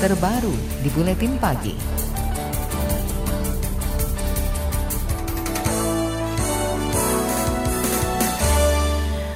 terbaru di Buletin Pagi.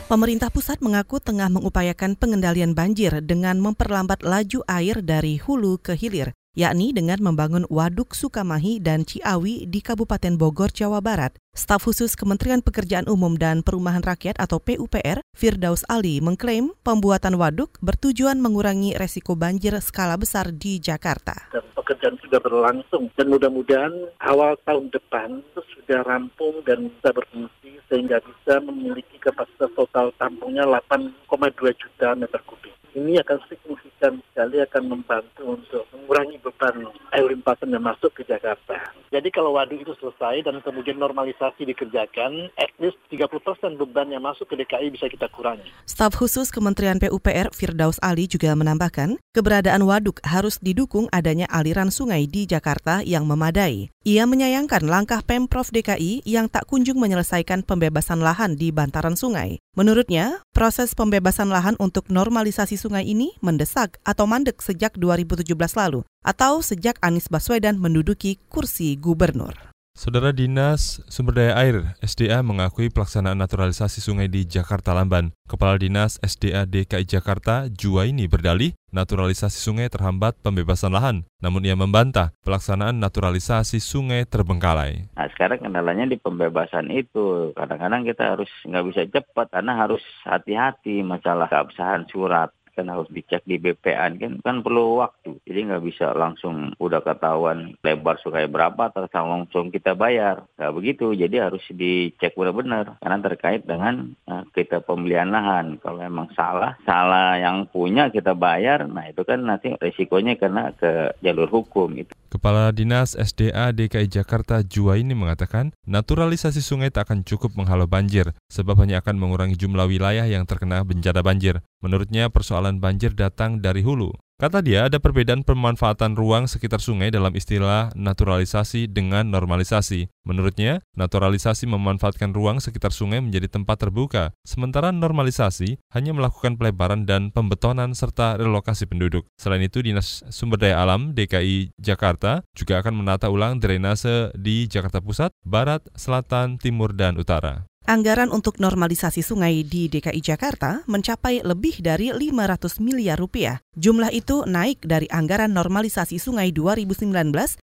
Pemerintah pusat mengaku tengah mengupayakan pengendalian banjir dengan memperlambat laju air dari hulu ke hilir yakni dengan membangun Waduk Sukamahi dan Ciawi di Kabupaten Bogor, Jawa Barat. Staf khusus Kementerian Pekerjaan Umum dan Perumahan Rakyat atau PUPR, Firdaus Ali, mengklaim pembuatan waduk bertujuan mengurangi resiko banjir skala besar di Jakarta. Dan pekerjaan sudah berlangsung dan mudah-mudahan awal tahun depan sudah rampung dan bisa berfungsi sehingga bisa memiliki kapasitas total tampungnya 8,2 juta meter kubik. Ini akan signifikan sekali akan membantu untuk mengurangi beban air limpasan yang masuk ke Jakarta. Jadi kalau waduk itu selesai dan kemudian normalisasi dikerjakan, at least 30 persen beban yang masuk ke DKI bisa kita kurangi. Staf khusus Kementerian PUPR Firdaus Ali juga menambahkan, keberadaan waduk harus didukung adanya aliran sungai di Jakarta yang memadai. Ia menyayangkan langkah Pemprov DKI yang tak kunjung menyelesaikan pembebasan lahan di bantaran sungai. Menurutnya, proses pembebasan lahan untuk normalisasi sungai ini mendesak atau mandek sejak 2017 lalu atau sejak Anies Baswedan menduduki kursi gubernur. Saudara Dinas Sumber Daya Air SDA mengakui pelaksanaan naturalisasi sungai di Jakarta Lamban. Kepala Dinas SDA DKI Jakarta Juwaini berdalih naturalisasi sungai terhambat pembebasan lahan. Namun ia membantah pelaksanaan naturalisasi sungai terbengkalai. Nah sekarang kendalanya di pembebasan itu. Kadang-kadang kita harus nggak bisa cepat karena harus hati-hati masalah keabsahan surat kan harus dicek di BPA kan kan perlu waktu. Jadi nggak bisa langsung udah ketahuan lebar sungai berapa terus langsung kita bayar. Nggak begitu jadi harus dicek benar-benar. Karena terkait dengan uh, kita pembelian lahan. Kalau memang salah salah yang punya kita bayar nah itu kan nanti resikonya kena ke jalur hukum itu Kepala Dinas SDA DKI Jakarta Jua ini mengatakan, naturalisasi sungai tak akan cukup menghalau banjir, sebab hanya akan mengurangi jumlah wilayah yang terkena bencana banjir. Menurutnya, persoalan banjir datang dari hulu. Kata dia, ada perbedaan pemanfaatan ruang sekitar sungai dalam istilah naturalisasi dengan normalisasi. Menurutnya, naturalisasi memanfaatkan ruang sekitar sungai menjadi tempat terbuka, sementara normalisasi hanya melakukan pelebaran dan pembetonan serta relokasi penduduk. Selain itu, Dinas Sumber Daya Alam DKI Jakarta juga akan menata ulang drainase di Jakarta Pusat, Barat, Selatan, Timur, dan Utara. Anggaran untuk normalisasi sungai di DKI Jakarta mencapai lebih dari 500 miliar rupiah. Jumlah itu naik dari anggaran normalisasi sungai 2019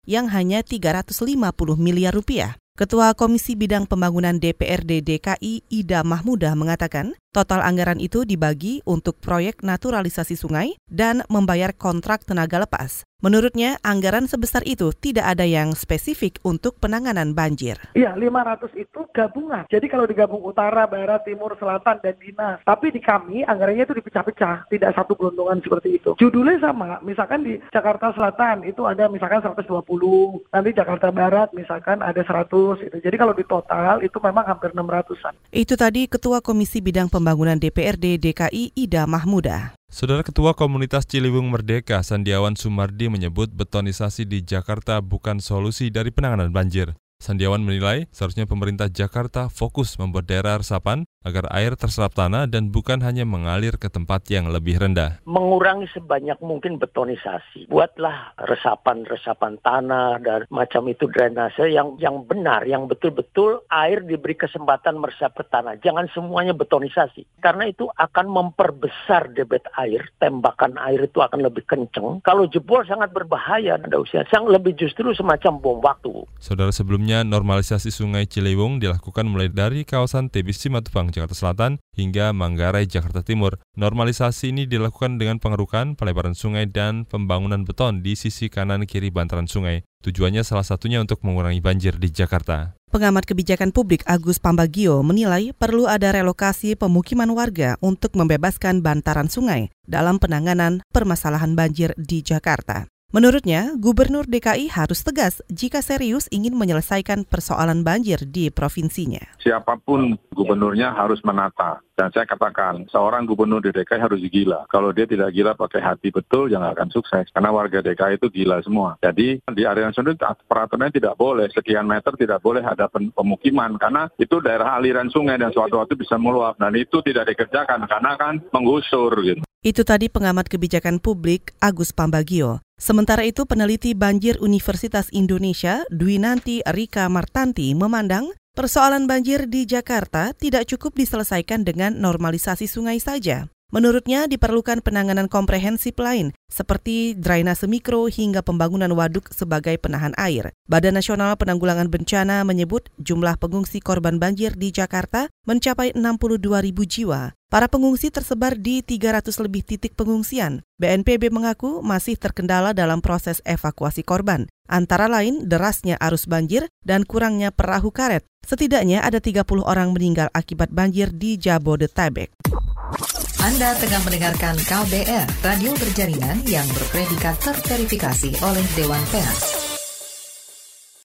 yang hanya 350 miliar rupiah. Ketua Komisi Bidang Pembangunan DPRD DKI Ida Mahmudah mengatakan, Total anggaran itu dibagi untuk proyek naturalisasi sungai dan membayar kontrak tenaga lepas. Menurutnya, anggaran sebesar itu tidak ada yang spesifik untuk penanganan banjir. Iya, 500 itu gabungan. Jadi kalau digabung utara, barat, timur, selatan, dan dinas. Tapi di kami anggarannya itu dipecah-pecah, tidak satu gelondongan seperti itu. Judulnya sama, misalkan di Jakarta Selatan itu ada misalkan 120, nanti Jakarta Barat misalkan ada 100. Itu. Jadi kalau di total itu memang hampir 600-an. Itu tadi Ketua Komisi Bidang Pembangunan Pembangunan DPRD DKI Ida Mahmuda. Saudara Ketua Komunitas Ciliwung Merdeka Sandiawan Sumardi menyebut betonisasi di Jakarta bukan solusi dari penanganan banjir. Sandiawan menilai seharusnya pemerintah Jakarta fokus membuat daerah resapan agar air terserap tanah dan bukan hanya mengalir ke tempat yang lebih rendah. Mengurangi sebanyak mungkin betonisasi. Buatlah resapan-resapan tanah dan macam itu drainase yang yang benar, yang betul-betul air diberi kesempatan meresap ke tanah. Jangan semuanya betonisasi. Karena itu akan memperbesar debit air, tembakan air itu akan lebih kencang. Kalau jebol sangat berbahaya, ada usia. Sang lebih justru semacam bom waktu. Saudara sebelumnya normalisasi sungai Ciliwung dilakukan mulai dari kawasan TBC Matupang Jakarta Selatan hingga Manggarai, Jakarta Timur. Normalisasi ini dilakukan dengan pengerukan, pelebaran sungai, dan pembangunan beton di sisi kanan kiri bantaran sungai. Tujuannya salah satunya untuk mengurangi banjir di Jakarta. Pengamat kebijakan publik Agus Pambagio menilai perlu ada relokasi pemukiman warga untuk membebaskan bantaran sungai dalam penanganan permasalahan banjir di Jakarta. Menurutnya, Gubernur DKI harus tegas jika serius ingin menyelesaikan persoalan banjir di provinsinya. Siapa pun gubernurnya harus menata. Dan saya katakan, seorang gubernur di DKI harus gila. Kalau dia tidak gila pakai hati betul, jangan akan sukses. Karena warga DKI itu gila semua. Jadi di area nasional peraturannya tidak boleh. Sekian meter tidak boleh ada pemukiman. Karena itu daerah aliran sungai dan suatu waktu bisa meluap. Dan itu tidak dikerjakan karena kan menggusur gitu. Itu tadi pengamat kebijakan publik Agus Pambagio. Sementara itu peneliti banjir Universitas Indonesia Dwinanti Rika Martanti memandang persoalan banjir di Jakarta tidak cukup diselesaikan dengan normalisasi sungai saja. Menurutnya diperlukan penanganan komprehensif lain seperti drainase mikro hingga pembangunan waduk sebagai penahan air. Badan Nasional Penanggulangan Bencana menyebut jumlah pengungsi korban banjir di Jakarta mencapai 62 ribu jiwa. Para pengungsi tersebar di 300 lebih titik pengungsian. BNPB mengaku masih terkendala dalam proses evakuasi korban, antara lain derasnya arus banjir dan kurangnya perahu karet. Setidaknya ada 30 orang meninggal akibat banjir di Jabodetabek. Anda tengah mendengarkan KBR, radio berjaringan yang berpredikat terverifikasi oleh Dewan Pers.